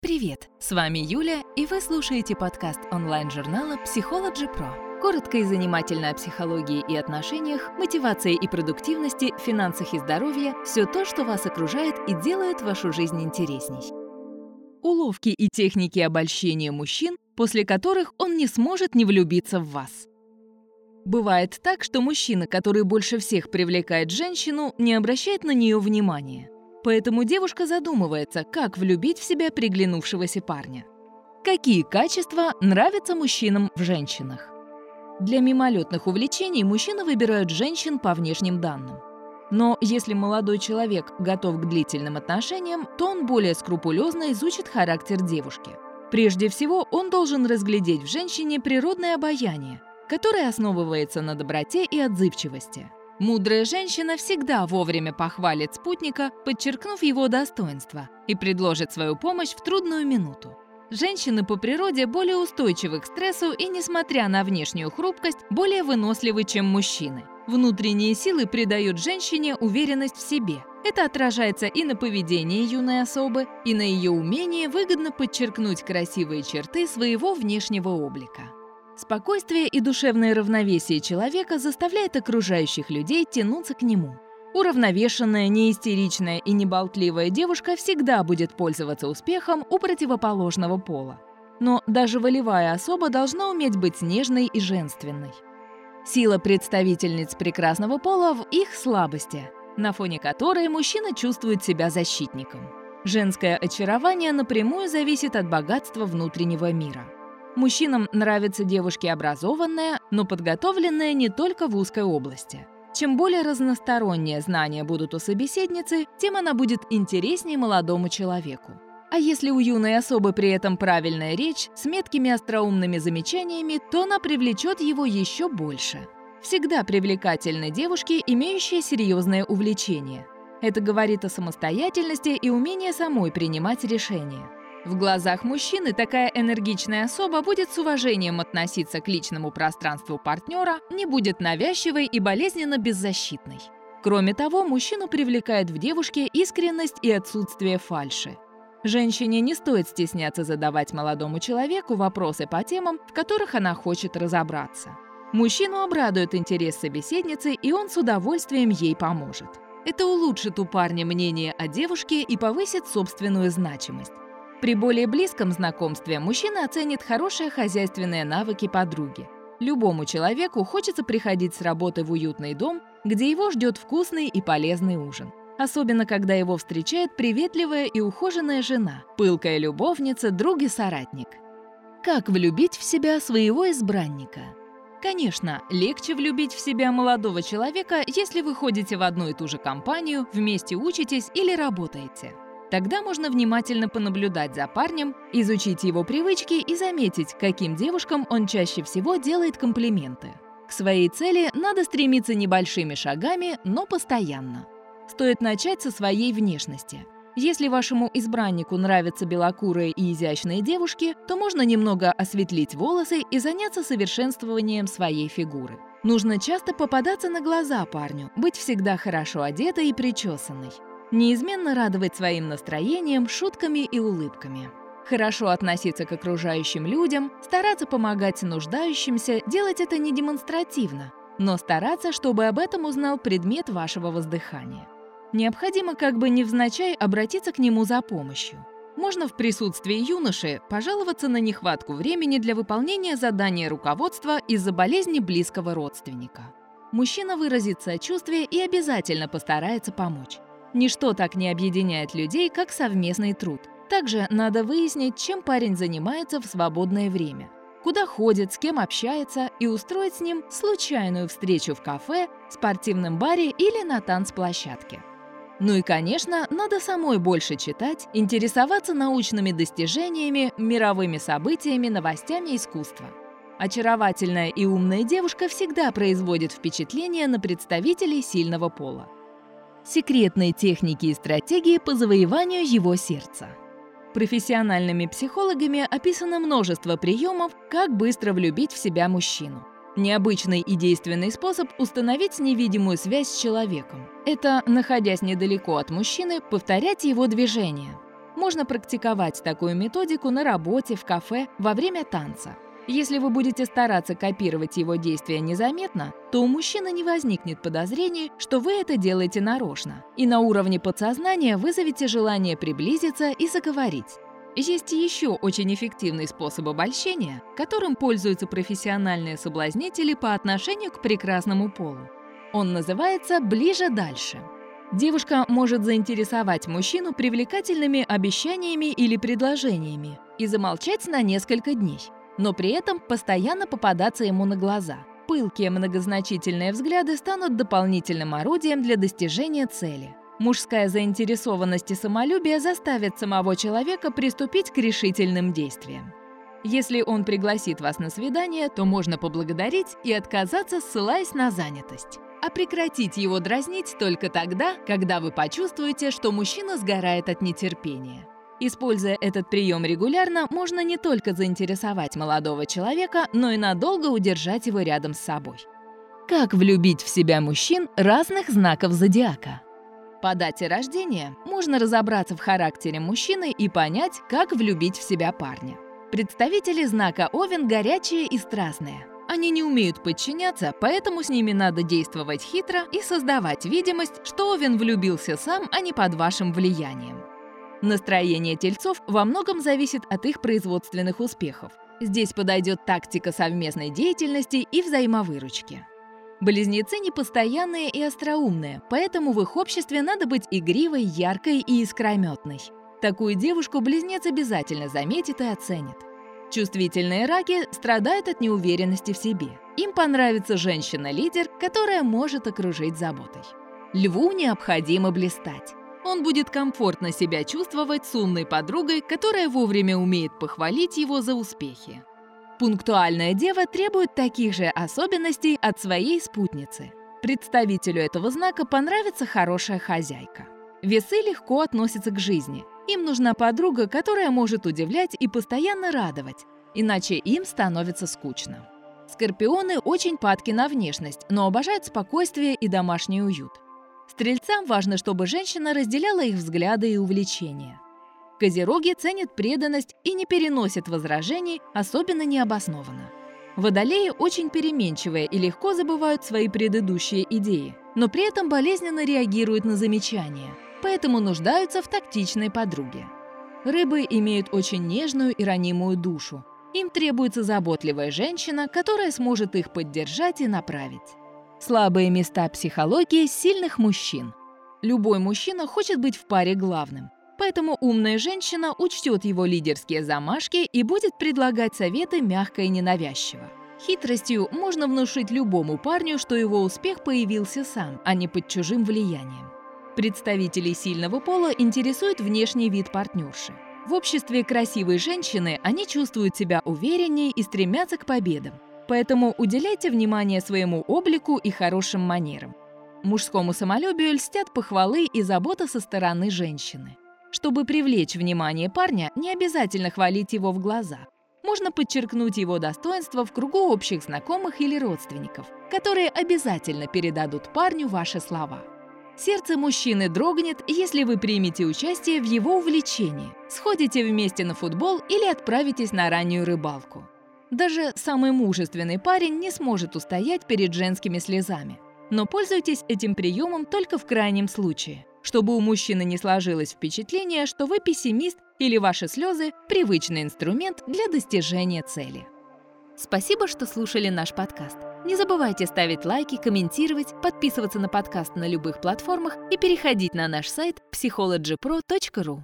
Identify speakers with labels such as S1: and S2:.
S1: Привет! С вами Юля, и вы слушаете подкаст онлайн-журнала Psychology Pro. Коротко и занимательно о психологии и отношениях, мотивации и продуктивности, финансах и здоровье – все то, что вас окружает и делает вашу жизнь интересней. Уловки и техники обольщения мужчин, после которых он не сможет не влюбиться в вас. Бывает так, что мужчина, который больше всех привлекает женщину, не обращает на нее внимания – Поэтому девушка задумывается, как влюбить в себя приглянувшегося парня. Какие качества нравятся мужчинам в женщинах? Для мимолетных увлечений мужчины выбирают женщин по внешним данным. Но если молодой человек готов к длительным отношениям, то он более скрупулезно изучит характер девушки. Прежде всего, он должен разглядеть в женщине природное обаяние, которое основывается на доброте и отзывчивости. Мудрая женщина всегда вовремя похвалит спутника, подчеркнув его достоинства, и предложит свою помощь в трудную минуту. Женщины по природе более устойчивы к стрессу и, несмотря на внешнюю хрупкость, более выносливы, чем мужчины. Внутренние силы придают женщине уверенность в себе. Это отражается и на поведении юной особы, и на ее умении выгодно подчеркнуть красивые черты своего внешнего облика. Спокойствие и душевное равновесие человека заставляет окружающих людей тянуться к нему. Уравновешенная, неистеричная и неболтливая девушка всегда будет пользоваться успехом у противоположного пола. Но даже волевая особа должна уметь быть нежной и женственной. Сила представительниц прекрасного пола в их слабости, на фоне которой мужчина чувствует себя защитником. Женское очарование напрямую зависит от богатства внутреннего мира – Мужчинам нравятся девушки образованные, но подготовленные не только в узкой области. Чем более разносторонние знания будут у собеседницы, тем она будет интереснее молодому человеку. А если у юной особы при этом правильная речь с меткими остроумными замечаниями, то она привлечет его еще больше. Всегда привлекательны девушки, имеющие серьезное увлечение. Это говорит о самостоятельности и умении самой принимать решения. В глазах мужчины такая энергичная особа будет с уважением относиться к личному пространству партнера, не будет навязчивой и болезненно беззащитной. Кроме того, мужчину привлекает в девушке искренность и отсутствие фальши. Женщине не стоит стесняться задавать молодому человеку вопросы по темам, в которых она хочет разобраться. Мужчину обрадует интерес собеседницы, и он с удовольствием ей поможет. Это улучшит у парня мнение о девушке и повысит собственную значимость. При более близком знакомстве мужчина оценит хорошие хозяйственные навыки подруги. Любому человеку хочется приходить с работы в уютный дом, где его ждет вкусный и полезный ужин. Особенно, когда его встречает приветливая и ухоженная жена, пылкая любовница, друг и соратник. Как влюбить в себя своего избранника? Конечно, легче влюбить в себя молодого человека, если вы ходите в одну и ту же компанию, вместе учитесь или работаете. Тогда можно внимательно понаблюдать за парнем, изучить его привычки и заметить, каким девушкам он чаще всего делает комплименты. К своей цели надо стремиться небольшими шагами, но постоянно. Стоит начать со своей внешности. Если вашему избраннику нравятся белокурые и изящные девушки, то можно немного осветлить волосы и заняться совершенствованием своей фигуры. Нужно часто попадаться на глаза парню, быть всегда хорошо одетой и причесанной неизменно радовать своим настроением, шутками и улыбками. Хорошо относиться к окружающим людям, стараться помогать нуждающимся, делать это не демонстративно, но стараться, чтобы об этом узнал предмет вашего воздыхания. Необходимо как бы невзначай обратиться к нему за помощью. Можно в присутствии юноши пожаловаться на нехватку времени для выполнения задания руководства из-за болезни близкого родственника. Мужчина выразит сочувствие и обязательно постарается помочь. Ничто так не объединяет людей, как совместный труд. Также надо выяснить, чем парень занимается в свободное время. Куда ходит, с кем общается, и устроить с ним случайную встречу в кафе, спортивном баре или на танцплощадке. Ну и, конечно, надо самой больше читать, интересоваться научными достижениями, мировыми событиями, новостями искусства. Очаровательная и умная девушка всегда производит впечатление на представителей сильного пола секретные техники и стратегии по завоеванию его сердца. Профессиональными психологами описано множество приемов, как быстро влюбить в себя мужчину. Необычный и действенный способ установить невидимую связь с человеком. Это, находясь недалеко от мужчины, повторять его движения. Можно практиковать такую методику на работе, в кафе, во время танца. Если вы будете стараться копировать его действия незаметно, то у мужчины не возникнет подозрений, что вы это делаете нарочно, и на уровне подсознания вызовете желание приблизиться и заговорить. Есть еще очень эффективный способ обольщения, которым пользуются профессиональные соблазнители по отношению к прекрасному полу. Он называется «ближе-дальше». Девушка может заинтересовать мужчину привлекательными обещаниями или предложениями и замолчать на несколько дней – но при этом постоянно попадаться ему на глаза. Пылкие многозначительные взгляды станут дополнительным орудием для достижения цели. Мужская заинтересованность и самолюбие заставят самого человека приступить к решительным действиям. Если он пригласит вас на свидание, то можно поблагодарить и отказаться, ссылаясь на занятость. А прекратить его дразнить только тогда, когда вы почувствуете, что мужчина сгорает от нетерпения. Используя этот прием регулярно, можно не только заинтересовать молодого человека, но и надолго удержать его рядом с собой. Как влюбить в себя мужчин разных знаков зодиака? По дате рождения можно разобраться в характере мужчины и понять, как влюбить в себя парня. Представители знака Овен горячие и страстные. Они не умеют подчиняться, поэтому с ними надо действовать хитро и создавать видимость, что Овен влюбился сам, а не под вашим влиянием. Настроение тельцов во многом зависит от их производственных успехов. Здесь подойдет тактика совместной деятельности и взаимовыручки. Близнецы непостоянные и остроумные, поэтому в их обществе надо быть игривой, яркой и искрометной. Такую девушку близнец обязательно заметит и оценит. Чувствительные раки страдают от неуверенности в себе. Им понравится женщина-лидер, которая может окружить заботой. Льву необходимо блистать. Он будет комфортно себя чувствовать с умной подругой, которая вовремя умеет похвалить его за успехи. Пунктуальная дева требует таких же особенностей от своей спутницы. Представителю этого знака понравится хорошая хозяйка. Весы легко относятся к жизни. Им нужна подруга, которая может удивлять и постоянно радовать, иначе им становится скучно. Скорпионы очень падки на внешность, но обожают спокойствие и домашний уют. Стрельцам важно, чтобы женщина разделяла их взгляды и увлечения. Козероги ценят преданность и не переносят возражений, особенно необоснованно. Водолеи очень переменчивые и легко забывают свои предыдущие идеи, но при этом болезненно реагируют на замечания, поэтому нуждаются в тактичной подруге. Рыбы имеют очень нежную и ранимую душу. Им требуется заботливая женщина, которая сможет их поддержать и направить. Слабые места психологии сильных мужчин. Любой мужчина хочет быть в паре главным. Поэтому умная женщина учтет его лидерские замашки и будет предлагать советы мягко и ненавязчиво. Хитростью можно внушить любому парню, что его успех появился сам, а не под чужим влиянием. Представителей сильного пола интересует внешний вид партнерши. В обществе красивой женщины они чувствуют себя увереннее и стремятся к победам. Поэтому уделяйте внимание своему облику и хорошим манерам. Мужскому самолюбию льстят похвалы и забота со стороны женщины. Чтобы привлечь внимание парня, не обязательно хвалить его в глаза. Можно подчеркнуть его достоинство в кругу общих знакомых или родственников, которые обязательно передадут парню ваши слова. Сердце мужчины дрогнет, если вы примете участие в его увлечении, сходите вместе на футбол или отправитесь на раннюю рыбалку. Даже самый мужественный парень не сможет устоять перед женскими слезами. Но пользуйтесь этим приемом только в крайнем случае, чтобы у мужчины не сложилось впечатление, что вы пессимист или ваши слезы – привычный инструмент для достижения цели. Спасибо, что слушали наш подкаст. Не забывайте ставить лайки, комментировать, подписываться на подкаст на любых платформах и переходить на наш сайт psychologypro.ru.